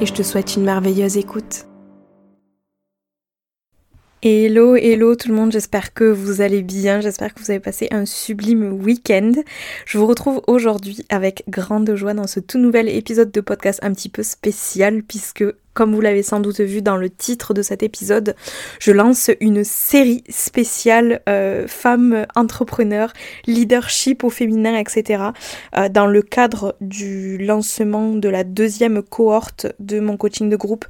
et je te souhaite une merveilleuse écoute. Hello, hello tout le monde, j'espère que vous allez bien, j'espère que vous avez passé un sublime week-end. Je vous retrouve aujourd'hui avec grande joie dans ce tout nouvel épisode de podcast un petit peu spécial puisque comme vous l'avez sans doute vu dans le titre de cet épisode, je lance une série spéciale euh, femmes entrepreneurs, leadership au féminin, etc. Euh, dans le cadre du lancement de la deuxième cohorte de mon coaching de groupe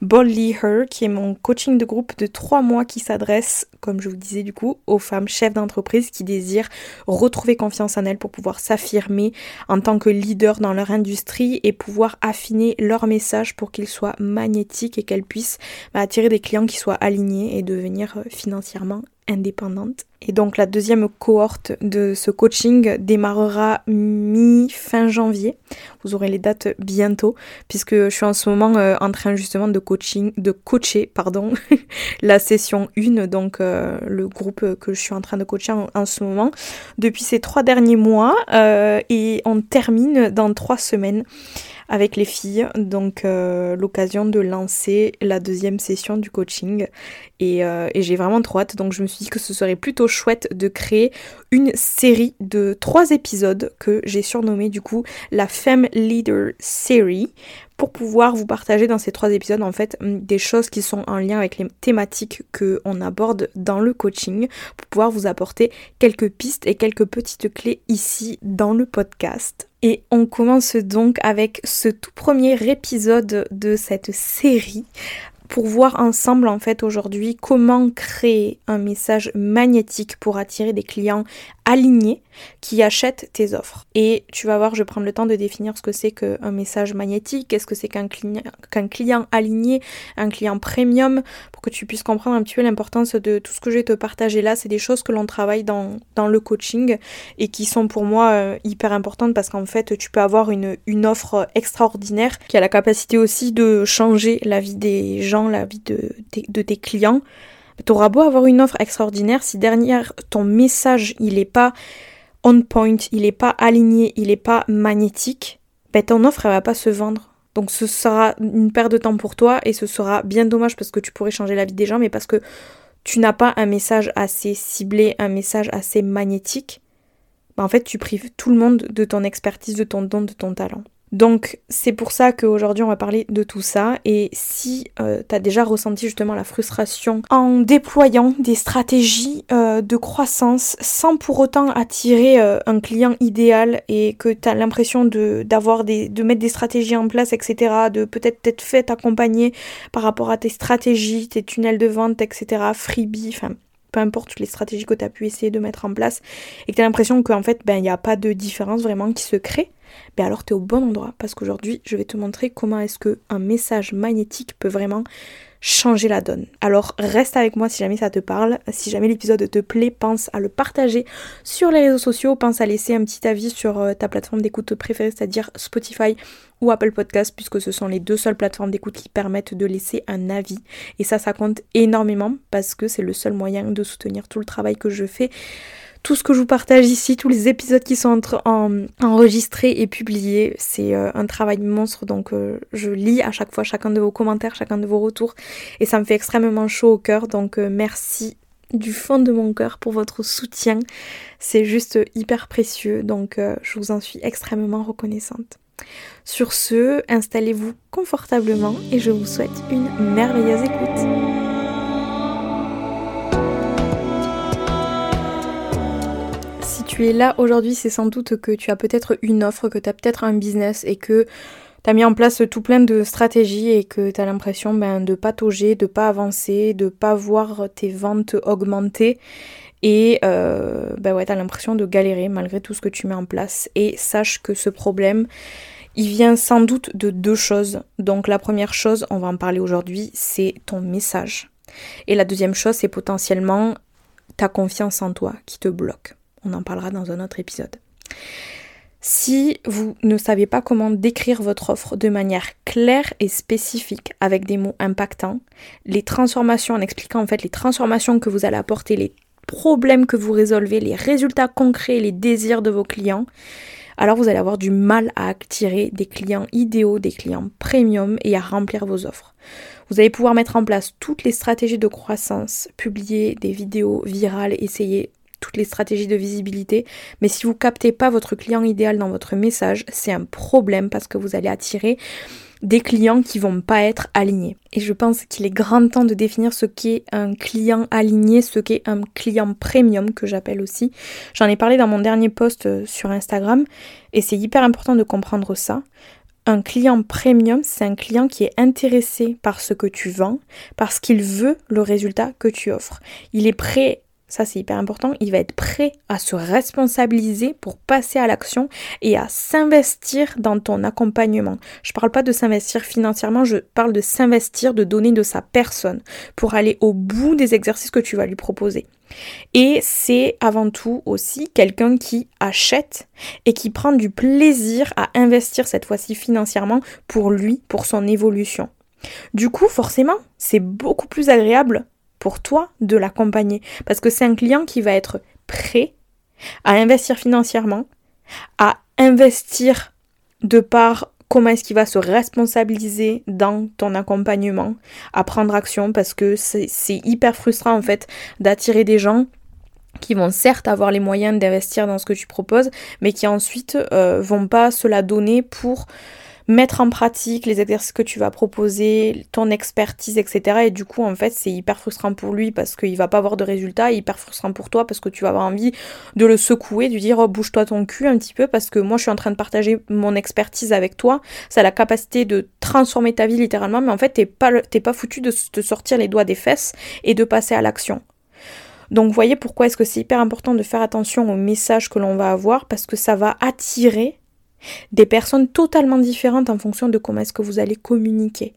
Boldly Her, qui est mon coaching de groupe de trois mois qui s'adresse, comme je vous disais du coup, aux femmes chefs d'entreprise qui désirent retrouver confiance en elles pour pouvoir s'affirmer en tant que leader dans leur industrie et pouvoir affiner leur message pour qu'ils soient magnétique et qu'elle puisse bah, attirer des clients qui soient alignés et devenir euh, financièrement indépendante. Et donc la deuxième cohorte de ce coaching démarrera mi-fin janvier. Vous aurez les dates bientôt puisque je suis en ce moment euh, en train justement de coaching de coacher pardon la session 1 donc euh, le groupe que je suis en train de coacher en, ce moment depuis ces trois derniers mois et on termine dans trois semaines avec les filles. Donc euh, l'occasion de lancer la deuxième session du coaching. Euh, et, j'ai vraiment trop hâte. Donc je me suis dit que ce serait plutôt chouette de créer une série de trois épisodes que j'ai surnommé du coup la Femme Leader Series pour pouvoir vous partager dans ces trois épisodes en fait des choses qui sont en lien avec les thématiques que on aborde dans le coaching pour pouvoir vous apporter quelques pistes et quelques petites clés ici dans le podcast. Et on commence donc avec ce tout premier épisode de cette série pour voir ensemble en fait aujourd'hui comment créer un message magnétique pour attirer des clients alignés qui achètent tes offres. Et tu vas voir, je vais prendre le temps de définir ce que c'est qu'un message magnétique, qu'est-ce que c'est qu'un client, client aligné, un client premium, pour que tu puisses comprendre un petit peu l'importance de tout ce que je vais te partager là. C'est des choses que l'on travaille dans, dans le coaching et qui sont pour moi euh, hyper importantes parce qu'en fait, tu peux avoir une, une offre extraordinaire qui a la capacité aussi de changer la vie des gens, la vie de, tes clients. Tu auras beau avoir une offre extraordinaire, si derrière ton message il est pas on point, il est pas aligné, il est pas magnétique, ben ton offre elle va pas se vendre. Donc ce sera une perte de temps pour toi et ce sera bien dommage parce que tu pourrais changer la vie des gens, mais parce que tu n'as pas un message assez ciblé, un message assez magnétique, ben en fait tu prives tout le monde de ton expertise, de ton don, de ton talent. Donc c'est pour ça qu'aujourd'hui on va parler de tout ça. Et si euh, tu as déjà ressenti justement la frustration en déployant des stratégies euh, de croissance sans pour autant attirer euh, un client idéal et que tu l'impression de, de mettre des stratégies en place etc, de peut-être t'être fait accompagner par rapport à tes stratégies, tes tunnels de vente etc, freebie, enfin peu importe les stratégies que tu as pu essayer de mettre en place et que tu as l'impression qu'en fait ben il n'y a pas de différence vraiment qui se crée ben alors tu es au bon endroit. Parce qu'aujourd'hui je vais te montrer comment est-ce que un message magnétique peut vraiment changer la donne. Alors reste avec moi si jamais ça te parle, si jamais l'épisode te plaît, pense à le partager sur les réseaux sociaux, pense à laisser un petit avis sur euh, ta plateforme d'écoute préférée, c'est-à-dire Spotify ou Apple Podcast, puisque ce sont les deux seules plateformes d'écoute qui permettent de laisser un avis. Et ça, ça compte énormément parce que c'est le seul moyen de soutenir tout le travail que je fais tout ce que je vous partage ici, tous les épisodes qui sont enregistrés et publiés, c'est euh, un travail monstre. Donc euh, je lis à chaque fois chacun de vos commentaires, chacun de vos retours et ça me fait extrêmement chaud au cœur. Donc euh, merci du fond de mon cœur pour votre soutien. C'est juste hyper précieux. Donc je vous en suis extrêmement reconnaissante. Sur ce, installez-vous confortablement et je vous souhaite une merveilleuse écoute. Tu es là aujourd'hui, c'est sans doute que tu as peut-être une offre, que tu as peut-être un business et que tu as mis en place tout plein de stratégies et que tu as l'impression ben, de patauger, de pas avancer, de pas voir tes ventes augmenter. Et euh, ben ouais, tu as l'impression de galérer malgré tout ce que tu mets en place. Et sache que ce problème, il vient sans doute de deux choses. Donc la première chose, on va en parler aujourd'hui, c'est ton message. Et la deuxième chose, c'est potentiellement ta confiance en toi qui te bloque. On en parlera dans un autre épisode. Si vous ne savez pas comment décrire votre offre de manière claire et spécifique avec des mots impactants, les transformations, en expliquant en fait les transformations que vous allez apporter, les problèmes que vous résolvez, les résultats concrets, les désirs de vos clients, alors vous allez avoir du mal à attirer des clients idéaux, des clients premium et à remplir vos offres. Vous allez pouvoir mettre en place toutes les stratégies de croissance, publier des vidéos virales, essayer toutes les stratégies de visibilité, mais si vous captez pas votre client idéal dans votre message, c'est un problème parce que vous allez attirer des clients qui vont pas être alignés. Et je pense qu'il est grand temps de définir ce qu'est un client aligné, ce qu'est un client premium que j'appelle aussi. J'en ai parlé dans mon dernier post euh, sur Instagram et c'est hyper important de comprendre ça. Un client premium, c'est un client qui est intéressé par ce que tu vends parce qu'il veut le résultat que tu offres. Il est prêt ça c'est hyper important, il va être prêt à se responsabiliser pour passer à l'action et à s'investir dans ton accompagnement. Je parle pas de s'investir financièrement, je parle de s'investir, de donner de sa personne pour aller au bout des exercices que tu vas lui proposer. Et c'est avant tout aussi quelqu'un qui achète et qui prend du plaisir à investir cette fois-ci financièrement pour lui, pour son évolution. Du coup, forcément, c'est beaucoup plus agréable pour toi de l'accompagner. Parce que c'est un client qui va être prêt à investir financièrement, à investir de par comment est-ce qu'il va se responsabiliser dans ton accompagnement, à prendre action, parce que c'est hyper frustrant en fait d'attirer des gens qui vont certes avoir les moyens d'investir dans ce que tu proposes, mais qui ensuite euh, vont pas se la donner pour mettre en pratique les exercices que tu vas proposer, ton expertise, etc. Et du coup, en fait, c'est hyper frustrant pour lui parce qu'il va pas avoir de résultats, hyper frustrant pour toi parce que tu vas avoir envie de le secouer, de lui dire oh, bouge-toi ton cul un petit peu parce que moi je suis en train de partager mon expertise avec toi. Ça a la capacité de transformer ta vie littéralement, mais en fait, t'es pas, pas foutu de te sortir les doigts des fesses et de passer à l'action. Donc voyez pourquoi est-ce que c'est hyper important de faire attention aux messages que l'on va avoir parce que ça va attirer des personnes totalement différentes en fonction de comment est-ce que vous allez communiquer.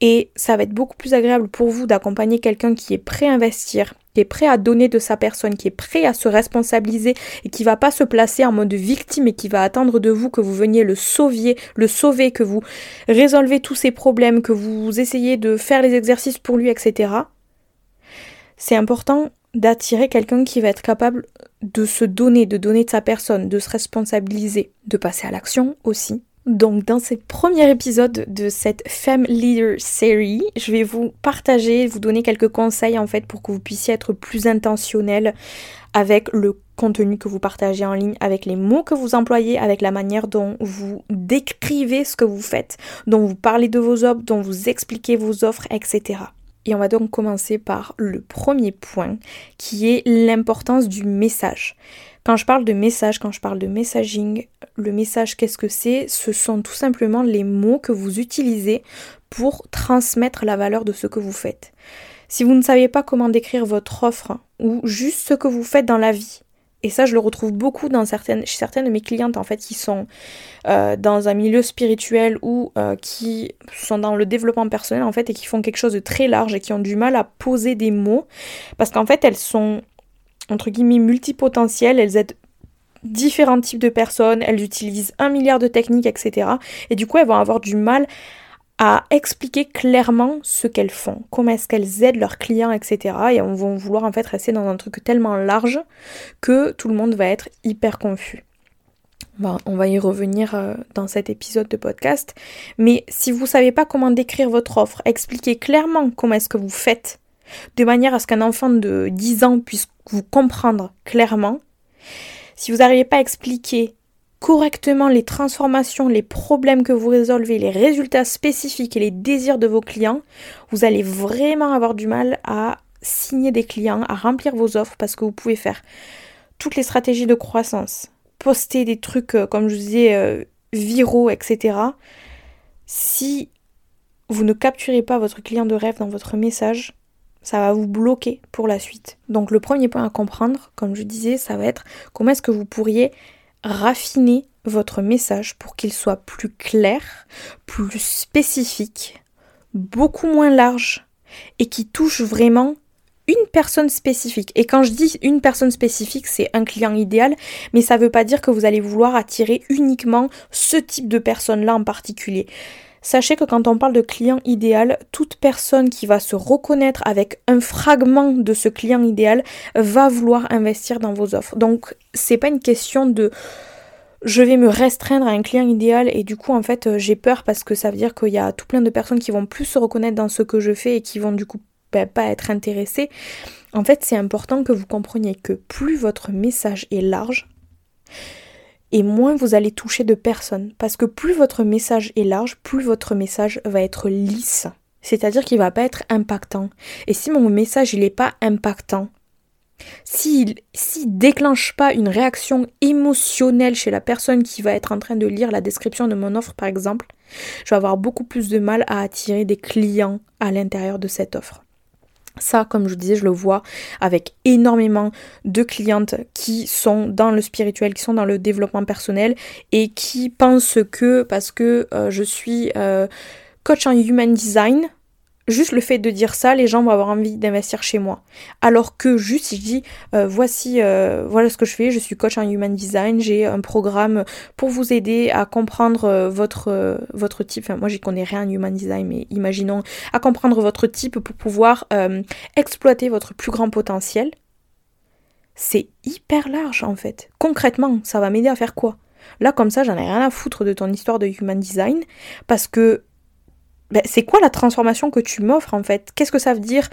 Et ça va être beaucoup plus agréable pour vous d'accompagner quelqu'un qui est prêt à investir, qui est prêt à donner de sa personne, qui est prêt à se responsabiliser et qui va pas se placer en mode victime et qui va attendre de vous que vous veniez le sauver, le sauver, que vous résolvez tous ses problèmes, que vous essayez de faire les exercices pour lui, etc. C'est important d'attirer quelqu'un qui va être capable de se donner, de donner de sa personne, de se responsabiliser, de passer à l'action aussi. Donc dans ce premier épisode de cette Femme Leader Series, je vais vous partager, vous donner quelques conseils en fait pour que vous puissiez être plus intentionnel avec le contenu que vous partagez en ligne, avec les mots que vous employez, avec la manière dont vous décrivez ce que vous faites, dont vous parlez de vos offres, dont vous expliquez vos offres, etc. Et on va donc commencer par le premier point qui est l'importance du message. Quand je parle de message, quand je parle de messaging, le message qu'est-ce que c'est? Ce sont tout simplement les mots que vous utilisez pour transmettre la valeur de ce que vous faites. Si vous ne savez pas comment décrire votre offre ou juste ce que vous faites dans la vie, et ça, je le retrouve beaucoup dans certaines, chez certaines de mes clientes, en fait, qui sont euh, dans un milieu spirituel ou euh, qui sont dans le développement personnel, en fait, et qui font quelque chose de très large et qui ont du mal à poser des mots. Parce qu'en fait, elles sont, entre guillemets, multipotentielles, elles aident différents types de personnes, elles utilisent un milliard de techniques, etc. Et du coup, elles vont avoir du mal à expliquer clairement ce qu'elles font, comment est-ce qu'elles aident leurs clients, etc. Et on va vouloir en fait rester dans un truc tellement large que tout le monde va être hyper confus. on va y revenir euh, dans cet épisode de podcast. Mais si vous ne savez pas comment décrire votre offre, expliquer clairement comment est-ce que vous faites, de manière à ce qu'un enfant de 10 ans puisse vous comprendre clairement, si vous n'arrivez pas à expliquer correctement les transformations, les problèmes que vous résolvez, les résultats spécifiques et les désirs de vos clients, vous allez vraiment avoir du mal à signer des clients, à remplir vos offres parce que vous pouvez faire toutes les stratégies de croissance, poster des trucs, euh, comme je vous disais, euh, viraux, etc. Si vous ne capturez pas votre client de rêve dans votre message, ça va vous bloquer pour la suite. Donc le premier point à comprendre, comme je disais, ça va être comment est-ce que vous pourriez raffiner votre message pour qu'il soit plus clair, plus spécifique, beaucoup moins large et qui touche vraiment une personne spécifique. Et quand je dis une personne spécifique, c'est un client idéal, mais ça ne veut pas dire que vous allez vouloir attirer uniquement ce type de personne-là en particulier. Sachez que quand on parle de client idéal, toute personne qui va se reconnaître avec un fragment de ce client idéal va vouloir investir dans vos offres. Donc, c'est pas une question de je vais me restreindre à un client idéal et du coup en fait j'ai peur parce que ça veut dire qu'il y a tout plein de personnes qui vont plus se reconnaître dans ce que je fais et qui vont du coup ben, pas être intéressées. En fait c'est important que vous compreniez que plus votre message est large, et moins vous allez toucher de personnes. Parce que plus votre message est large, plus votre message va être lisse. C'est-à-dire qu'il va pas être impactant. Et si mon message n'est pas impactant, s'il s'il déclenche pas une réaction émotionnelle chez la personne qui va être en train de lire la description de mon offre par exemple, je vais avoir beaucoup plus de mal à attirer des clients à l'intérieur de cette offre. Ça, comme je disais, je le vois avec énormément de clientes qui sont dans le spirituel, qui sont dans le développement personnel et qui pensent que parce que euh, je suis euh, coach en human design, Juste le fait de dire ça, les gens vont avoir envie d'investir chez moi. Alors que juste si je dis euh, voici euh, voilà ce que je fais, je suis coach en human design, j'ai un programme pour vous aider à comprendre euh, votre type. Enfin moi j'y connais rien en human design, mais imaginons à comprendre votre type pour pouvoir exploiter votre plus grand potentiel. C'est hyper large en fait. Concrètement, ça va m'aider à faire quoi? Là comme ça, j'en ai rien à foutre de ton histoire de human design parce que ben, c'est quoi la transformation que tu m'offres en fait? Qu'est-ce que ça veut dire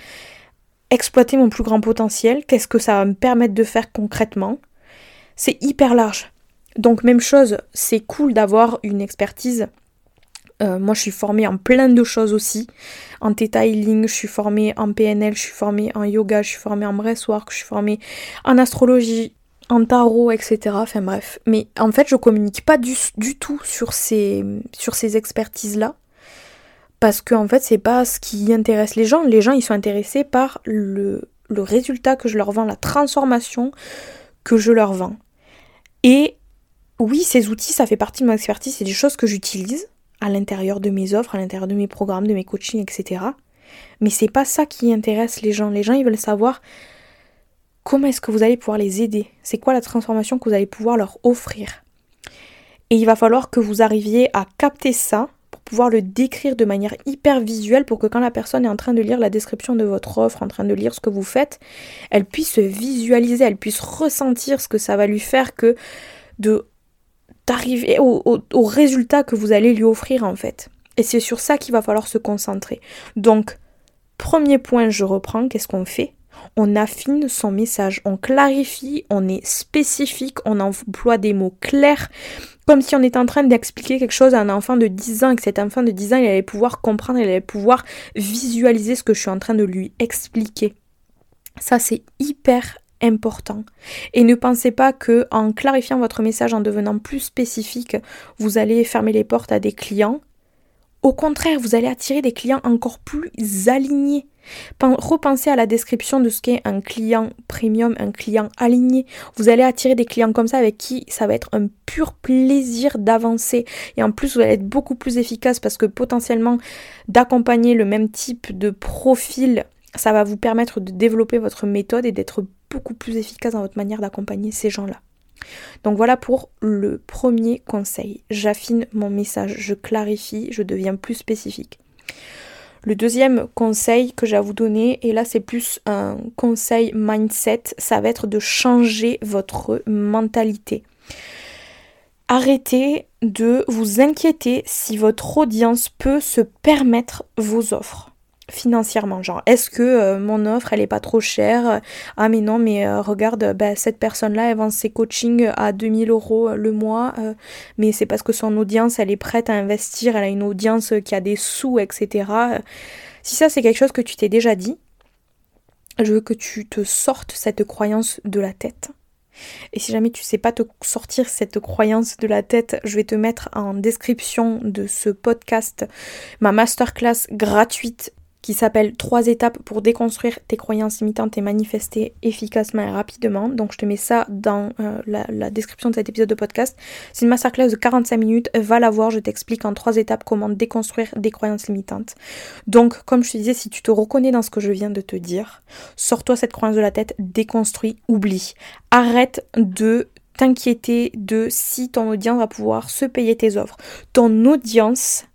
exploiter mon plus grand potentiel? Qu'est-ce que ça va me permettre de faire concrètement? C'est hyper large. Donc même chose, c'est cool d'avoir une expertise. Euh, moi je suis formée en plein de choses aussi. En Theta Healing, je suis formée en PNL, je suis formée en yoga, je suis formée en breathwork, je suis formée en astrologie, en tarot, etc. Enfin bref. Mais en fait je communique pas du, tout sur ces expertises-là parce que en fait c'est pas ce qui intéresse les gens. Les gens ils sont intéressés par le, résultat que je leur vends, la transformation que je leur vends. Et oui, ces outils, ça fait partie de mon expertise, c'est des choses que j'utilise à l'intérieur de mes offres, à l'intérieur de mes programmes, de mes coachings, etc. Mais c'est pas ça qui intéresse les gens. Les gens, ils veulent savoir comment est-ce que vous allez pouvoir les aider. C'est quoi la transformation que vous allez pouvoir leur offrir. Et il va falloir que vous arriviez à capter ça pouvoir le décrire de manière hyper visuelle pour que quand la personne est en train de lire la description de votre offre, en train de lire ce que vous faites, elle puisse se visualiser, elle puisse ressentir ce que ça va lui faire que de d'arriver au, au, résultat que vous allez lui offrir en fait. Et c'est sur ça qu'il va falloir se concentrer. Donc, premier point, je reprends, qu'est-ce qu'on fait? On affine son message, on clarifie, on est spécifique, on emploie des mots clairs, comme si on était en train d'expliquer quelque chose à un enfant de 10 ans et que cet enfant de 10 ans, il allait pouvoir comprendre, il allait pouvoir visualiser ce que je suis en train de lui expliquer. Ça, c'est hyper important. Et ne pensez pas que en clarifiant votre message, en devenant plus spécifique, vous allez fermer les portes à des clients. Au contraire, vous allez attirer des clients encore plus alignés. Repensez à la description de ce qu'est un client premium, un client aligné. Vous allez attirer des clients comme ça avec qui ça va être un pur plaisir d'avancer. Et en plus, vous allez être beaucoup plus efficace parce que potentiellement, d'accompagner le même type de profil, ça va vous permettre de développer votre méthode et d'être beaucoup plus efficace dans votre manière d'accompagner ces gens-là. Donc voilà pour le premier conseil. J'affine mon message, je clarifie, je deviens plus spécifique. Le deuxième conseil que j'ai à vous donner, et là c'est plus un conseil mindset, ça va être de changer votre mentalité. Arrêtez de vous inquiéter si votre audience peut se permettre vos offres financièrement. Genre est-ce que euh, mon offre elle est pas trop chère? Ah mais non mais euh, regarde bah, cette personne là elle vend ses coachings à 2000 euros le mois euh, mais c'est parce que son audience elle est prête à investir elle a une audience qui a des sous etc si ça c'est quelque chose que tu t'es déjà dit je veux que tu te sortes cette croyance de la tête. Et si jamais tu sais pas te sortir cette croyance de la tête, je vais te mettre en description de ce podcast ma masterclass gratuite qui s'appelle Trois étapes pour déconstruire tes croyances limitantes et manifester efficacement et rapidement. Donc je te mets ça dans euh, la, description de cet épisode de podcast. C'est une masterclass de 45 minutes. Va la voir, je t'explique en trois étapes comment déconstruire des croyances limitantes. Donc comme je te disais, si tu te reconnais dans ce que je viens de te dire, sors-toi cette croyance de la tête, déconstruis, oublie. Arrête de t'inquiéter de si ton audience va pouvoir se payer tes offres. Ton audience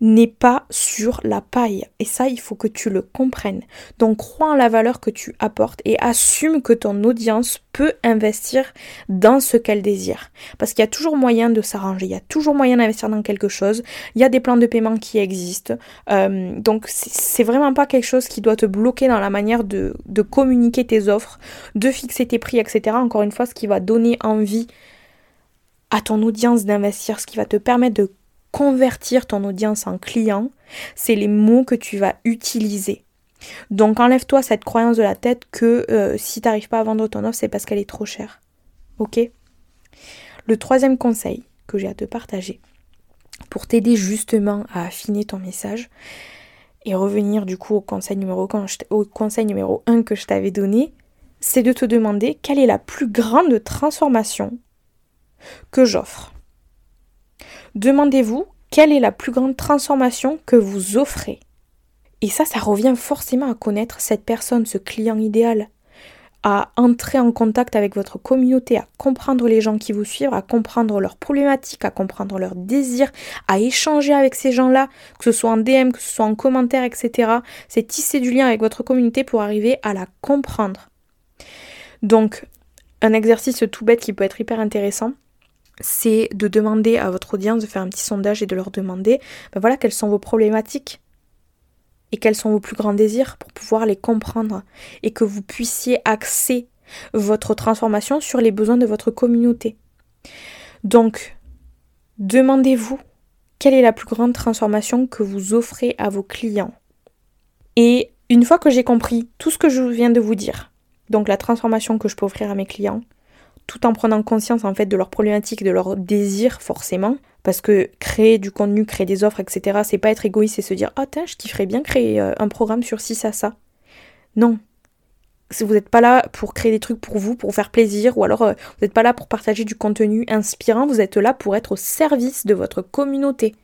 n'est pas sur la paille. Et ça, il faut que tu le comprennes. Donc crois en la valeur que tu apportes et assume que ton audience peut investir dans ce qu'elle désire. Parce qu'il y a toujours moyen de s'arranger, il y a toujours moyen d'investir dans quelque chose, il y a des plans de paiement qui existent. Euh, donc c'est vraiment pas quelque chose qui doit te bloquer dans la manière de, de communiquer tes offres, de fixer tes prix, etc. Encore une fois, ce qui va donner envie à ton audience d'investir, ce qui va te permettre de convertir ton audience en client, c'est les mots que tu vas utiliser. Donc enlève-toi cette croyance de la tête que euh, si tu n'arrives pas à vendre ton offre, c'est parce qu'elle est trop chère. Ok? Le troisième conseil que j'ai à te partager pour t'aider justement à affiner ton message et revenir du coup au conseil numéro, au conseil numéro 1 que je t'avais donné, c'est de te demander quelle est la plus grande transformation que j'offre. Demandez-vous quelle est la plus grande transformation que vous offrez. Et ça, ça revient forcément à connaître cette personne, ce client idéal, à entrer en contact avec votre communauté, à comprendre les gens qui vous suivent, à comprendre leurs problématiques, à comprendre leurs désirs, à échanger avec ces gens-là, que ce soit en DM, que ce soit en commentaire, etc. C'est tisser du lien avec votre communauté pour arriver à la comprendre. Donc, un exercice tout bête qui peut être hyper intéressant, c'est de demander à votre audience de faire un petit sondage et de leur demander ben voilà quelles sont vos problématiques et quels sont vos plus grands désirs pour pouvoir les comprendre et que vous puissiez axer votre transformation sur les besoins de votre communauté. Donc, demandez-vous quelle est la plus grande transformation que vous offrez à vos clients. Et une fois que j'ai compris tout ce que je viens de vous dire, donc la transformation que je peux offrir à mes clients, tout en prenant conscience en fait de leurs problématiques, de leurs désirs forcément. Parce que créer du contenu, créer des offres, etc., c'est pas être égoïste et se dire Ah, tiens, je kifferais bien créer euh, un programme sur ci, ça, ça. Non. Vous n'êtes pas là pour créer des trucs pour vous, pour faire plaisir, ou alors euh, vous n'êtes pas là pour partager du contenu inspirant, vous êtes là pour être au service de votre communauté.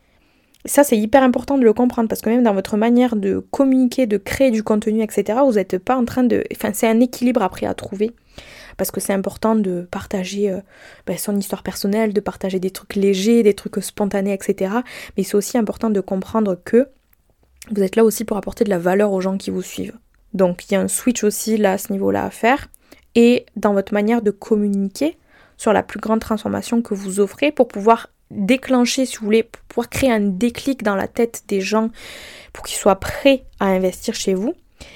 Ça, c'est hyper important de le comprendre parce que même dans votre manière de communiquer, de créer du contenu, etc., vous n'êtes pas en train de. Enfin, c'est un équilibre après à trouver parce que c'est important de partager euh, ben, son histoire personnelle, de partager des trucs légers, des trucs spontanés, etc. Mais c'est aussi important de comprendre que vous êtes là aussi pour apporter de la valeur aux gens qui vous suivent. Donc il y a un switch aussi là à ce niveau-là à faire. Et dans votre manière de communiquer sur la plus grande transformation que vous offrez pour pouvoir déclencher, si vous voulez, pour pouvoir créer un déclic dans la tête des gens pour qu'ils soient prêts à investir chez vous,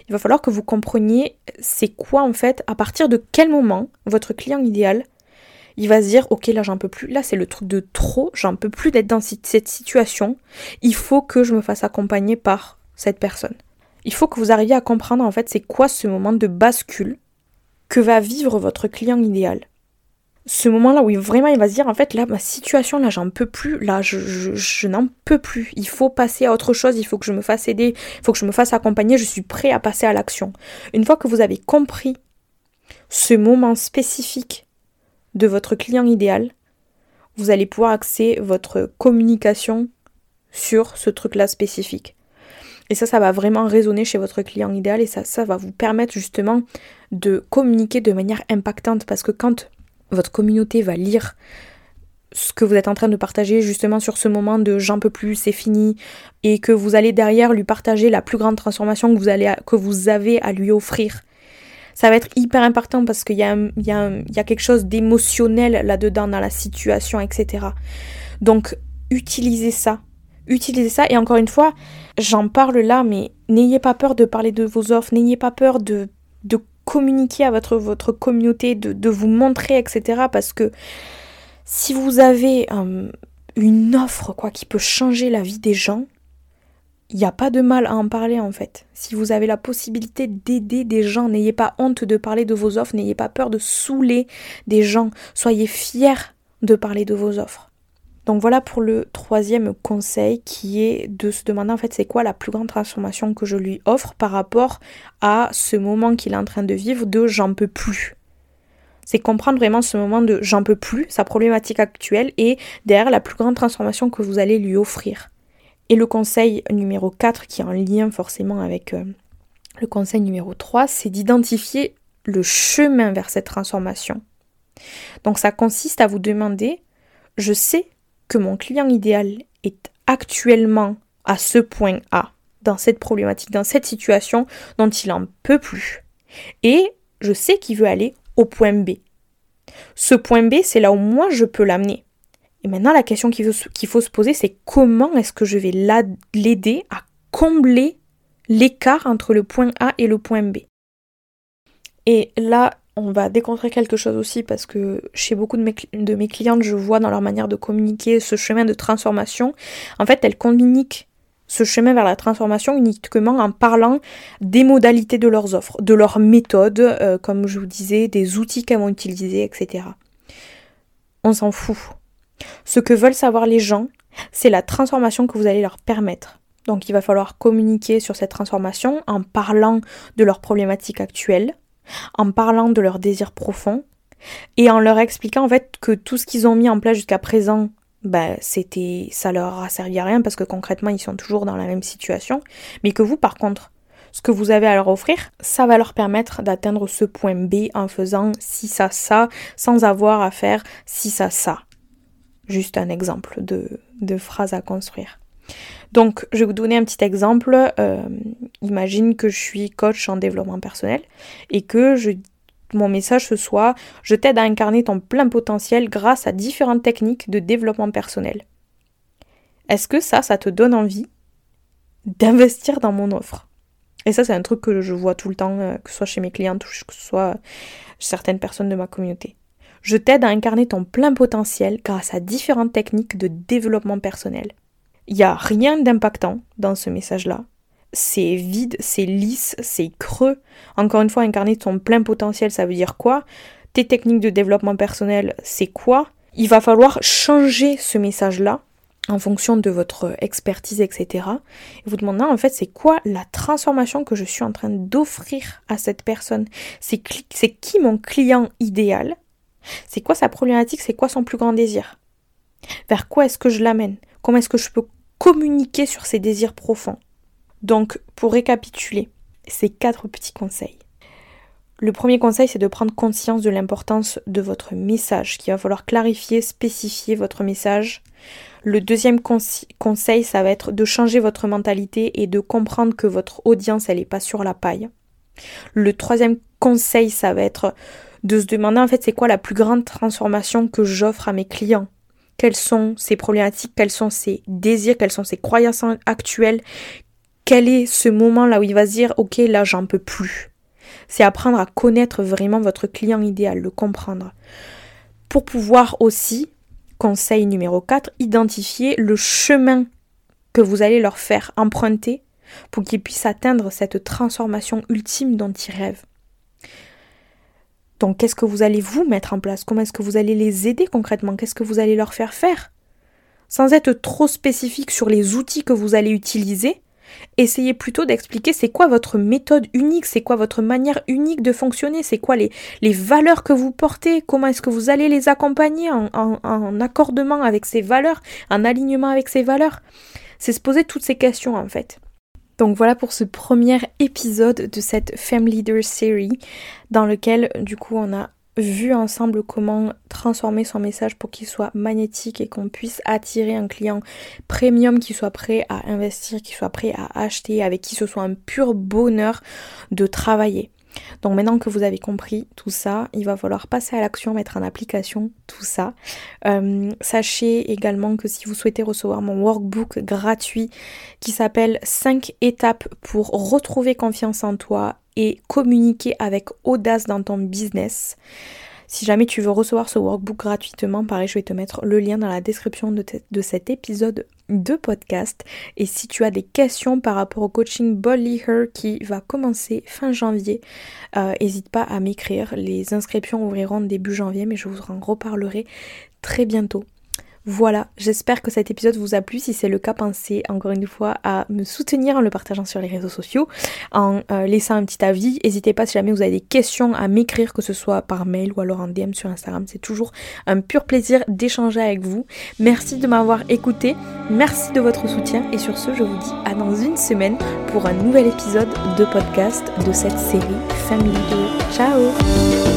il va falloir que vous compreniez c'est quoi en fait, à partir de quel moment votre client idéal, il va se dire ok là j'en peux plus, là c'est le truc de trop, j'en peux plus d'être dans cette situation, il faut que je me fasse accompagner par cette personne. Il faut que vous arriviez à comprendre en fait c'est quoi ce moment de bascule que va vivre votre client idéal ce moment-là où vraiment il va se dire en fait là ma situation là j'en peux plus. Là je, je, n'en peux plus. Il faut passer à autre chose. Il faut que je me fasse aider. Il faut que je me fasse accompagner. Je suis prêt à passer à l'action. Une fois que vous avez compris ce moment spécifique de votre client idéal vous allez pouvoir axer votre communication sur ce truc là spécifique. Et ça ça va vraiment résonner chez votre client idéal et ça ça va vous permettre justement de communiquer de manière impactante parce que quand votre communauté va lire ce que vous êtes en train de partager justement sur ce moment de j'en peux plus, c'est fini, et que vous allez derrière lui partager la plus grande transformation que vous, avez à lui offrir. Ça va être hyper important parce qu'il y, y, y a quelque chose d'émotionnel là-dedans dans la situation, etc. Donc utilisez ça. Utilisez ça. Et encore une fois, j'en parle là, mais n'ayez pas peur de parler de vos offres, n'ayez pas peur de communiquer à votre, communauté, de, vous montrer, etc. Parce que si vous avez euh, une offre quoi qui peut changer la vie des gens, il n'y a pas de mal à en parler en fait. Si vous avez la possibilité d'aider des gens, n'ayez pas honte de parler de vos offres, n'ayez pas peur de saouler des gens, soyez fiers de parler de vos offres. Donc voilà pour le troisième conseil qui est de se demander en fait c'est quoi la plus grande transformation que je lui offre par rapport à ce moment qu'il est en train de vivre de j'en peux plus. C'est comprendre vraiment ce moment de j'en peux plus, sa problématique actuelle et derrière la plus grande transformation que vous allez lui offrir. Et le conseil numéro 4 qui est en lien forcément avec euh, le conseil numéro 3, c'est d'identifier le chemin vers cette transformation. Donc ça consiste à vous demander, je sais que mon client idéal est actuellement à ce point A, dans cette problématique, dans cette situation dont il en peut plus. Et je sais qu'il veut aller au point B. Ce point B, c'est là où moi je peux l'amener. Et maintenant, la question qu'il faut, se poser, c'est comment est-ce que je vais l'aider à combler l'écart entre le point A et le point B. Et là, on va déconstruire quelque chose aussi parce que chez beaucoup de mes, de mes clientes, je vois dans leur manière de communiquer ce chemin de transformation. En fait, elles communiquent ce chemin vers la transformation uniquement en parlant des modalités de leurs offres, de leurs méthodes, euh, comme je vous disais, des outils qu'elles vont utiliser, etc. On s'en fout. Ce que veulent savoir les gens, c'est la transformation que vous allez leur permettre. Donc il va falloir communiquer sur cette transformation en parlant de leurs problématiques actuelles, en parlant de leurs désirs profonds et en leur expliquant en fait que tout ce qu'ils ont mis en place jusqu'à présent, bah, c'était, ça leur a servi à rien parce que concrètement ils sont toujours dans la même situation, mais que vous par contre, ce que vous avez à leur offrir, ça va leur permettre d'atteindre ce point B en faisant si ça ça, sans avoir à faire si ça ça. Juste un exemple de, de phrase à construire. Donc, je vais vous donner un petit exemple. Euh, imagine que je suis coach en développement personnel et que mon message ce soit je t'aide à incarner ton plein potentiel grâce à différentes techniques de développement personnel. Est-ce que ça, ça te donne envie d'investir dans mon offre? Et ça, c'est un truc que je vois tout le temps, euh, que ce soit chez mes clientes ou que ce soit certaines personnes de ma communauté. Je t'aide à incarner ton plein potentiel grâce à différentes techniques de développement personnel. Il n'y a rien d'impactant dans ce message-là. C'est vide, c'est lisse, c'est creux. Encore une fois, incarner ton plein potentiel, ça veut dire quoi? Tes techniques de développement personnel, c'est quoi? Il va falloir changer ce message-là en fonction de votre expertise, etc. Et vous demandez en fait c'est quoi la transformation que je suis en train d'offrir à cette personne? C'est qui mon client idéal? C'est quoi sa problématique? C'est quoi son plus grand désir? Vers quoi est-ce que je l'amène? Comment est-ce que je peux communiquer sur ses désirs profonds? Donc, pour récapituler, ces quatre petits conseils. Le premier conseil, c'est de prendre conscience de l'importance de votre message, qu'il va falloir clarifier, spécifier votre message. Le deuxième conseil, ça va être de changer votre mentalité et de comprendre que votre audience, elle n'est pas sur la paille. Le troisième conseil, ça va être de se demander en fait c'est quoi la plus grande transformation que j'offre à mes clients? Quelles sont ces problématiques, quels sont ses désirs, quelles sont ses croyances actuelles, quel est ce moment là où il va se dire ok là j'en peux plus. C'est apprendre à connaître vraiment votre client idéal, le comprendre. Pour pouvoir aussi, conseil numéro 4, identifier le chemin que vous allez leur faire emprunter pour qu'ils puissent atteindre cette transformation ultime dont ils rêvent. Donc qu'est-ce que vous allez vous mettre en place? Comment est-ce que vous allez les aider concrètement? Qu'est-ce que vous allez leur faire faire? Sans être trop spécifique sur les outils que vous allez utiliser, essayez plutôt d'expliquer c'est quoi votre méthode unique, c'est quoi votre manière unique de fonctionner, c'est quoi les, valeurs que vous portez, comment est-ce que vous allez les accompagner en, en accordement avec ces valeurs, en alignement avec ces valeurs. C'est se poser toutes ces questions en fait. Donc voilà pour ce premier épisode de cette Femme Leader Series dans lequel du coup on a vu ensemble comment transformer son message pour qu'il soit magnétique et qu'on puisse attirer un client premium qui soit prêt à investir, qui soit prêt à acheter, avec qui ce soit un pur bonheur de travailler. Donc maintenant que vous avez compris tout ça, il va falloir passer à l'action, mettre en application tout ça. Euh, sachez également que si vous souhaitez recevoir mon workbook gratuit qui s'appelle 5 étapes pour retrouver confiance en toi et communiquer avec audace dans ton business, si jamais tu veux recevoir ce workbook gratuitement, pareil, je vais te mettre le lien dans la description de, de cet épisode de podcast. Et si tu as des questions par rapport au coaching Body Her qui va commencer fin janvier, n'hésite euh, pas à m'écrire. Les inscriptions ouvriront début janvier, mais je vous en reparlerai très bientôt. Voilà, j'espère que cet épisode vous a plu. Si c'est le cas, pensez encore une fois à me soutenir en le partageant sur les réseaux sociaux, en euh, laissant un petit avis. N'hésitez pas si jamais vous avez des questions à m'écrire, que ce soit par mail ou alors en DM sur Instagram. C'est toujours un pur plaisir d'échanger avec vous. Merci de m'avoir écouté, merci de votre soutien et sur ce, je vous dis à dans une semaine pour un nouvel épisode de podcast de cette série Family 2. Ciao